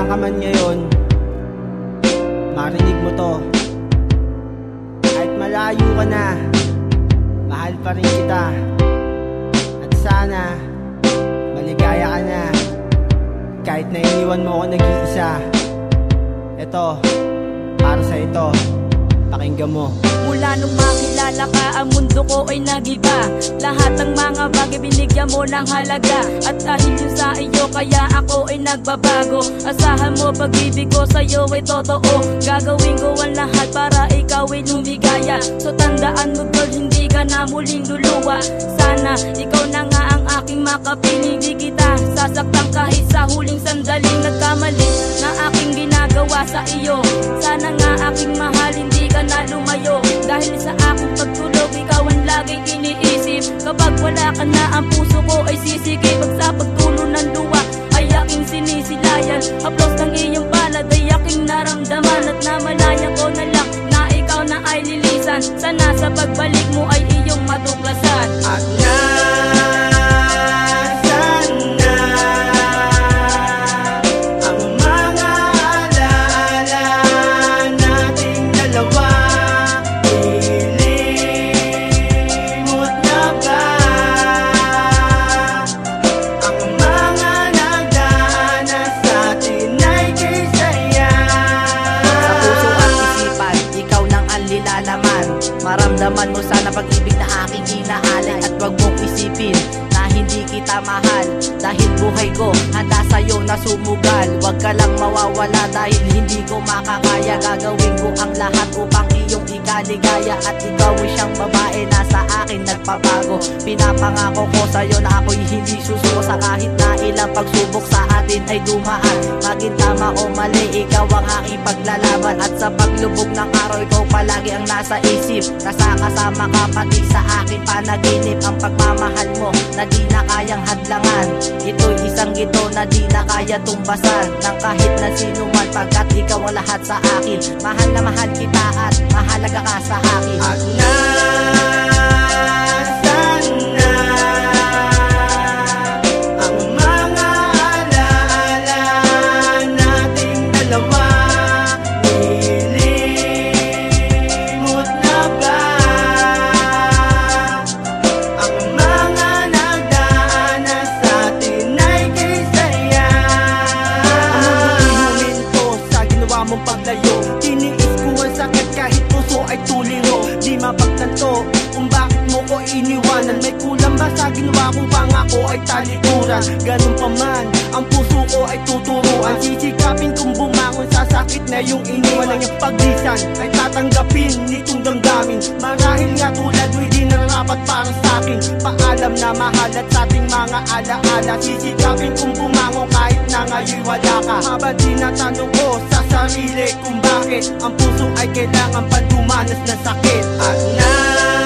nasan ka man ngayon Marinig mo to. Kahit malayo ka na Mahal pa rin kita. At sana Maligaya ka na. Kahit na iniwan mo ako nag-iisa Ito Para sa ito Pakinggan mo. Mula nung makilala ka, ang mundo ko ay nagiba. Lahat ng mga bagay binigyan mo ng halaga. At dahil yun sa iyo, kaya ako ay nagbabago. Asahan mo, pag-ibig ko sa'yo ay totoo. Gagawin ko ang lahat para ikaw ay lumigaya. So tandaan mo girl, hindi ka na muling luluwa. Sana ikaw na nga ang aking makapiling. Di kita sasaktan kahit sa huling sandaling nagkamali Na aking ginagawa sa iyo. Sana nga Dahil sa akong pagtulog, ikaw ang laging iniisip. Kapag wala ka na, ang puso ko ay sisikip Pag sa pagtulo ng luwa, ay aking sinisilayan. Aplos ng iyong palad ay aking naramdaman. At namalaya ko na lang na ikaw na ay lilisan. Sana sa pagbalik mo ay Maramdaman mo sana pag-ibig na aking inaalay At wag mong isipin na hindi kita mahal. Dahil buhay ko handa sa'yo na sumugal. Wag ka lang mawawala dahil hindi ko makakaya. Gagawin ko ang lahat upang iyong ikaligaya. At ikaw ay siyang babae na sa akin nagpapago Pinapangako ko sa'yo na ako'y hindi susuko Sa kahit na ilang pagsubok sa atin ay dumaan. Maging tama o mali, ikaw ang aking paglalaban. At sa paglubog ng araw, ikaw palagi ang nasa isip. Kasakasama ka pati sa akin panaginip Ang pagmamahal mo na di na kayang hadlangan. Ito'y isang gito na di na kaya tumbasan Ng kahit na sino man pagkat ikaw ang lahat sa akin. Mahal na mahal kita at mahalaga ka sa akin. At paglayo Tiniis ko ang sakit kahit puso ay tuliro Di mapagtanto kung bakit mo ko iniwanan. May kulang ba sa ginawa kong pangako ay talikuran? Ganun pa man, ang puso ko ay tuturuan. Sisikapin kong bumangon sa sakit na yung iniwan Ang iyong ay tatanggapin nitong damdamin. Marahil nga tulad mo hindi nararapat para sa akin. Paalam na mahal at sa ating mga alaala. Sisikapin kong bumangon kahit na ngayon wala ka. Habang tinatanong ko sa sarili kung bakit Ang puso ay kailangan pa dumanas ng sakit. At nasan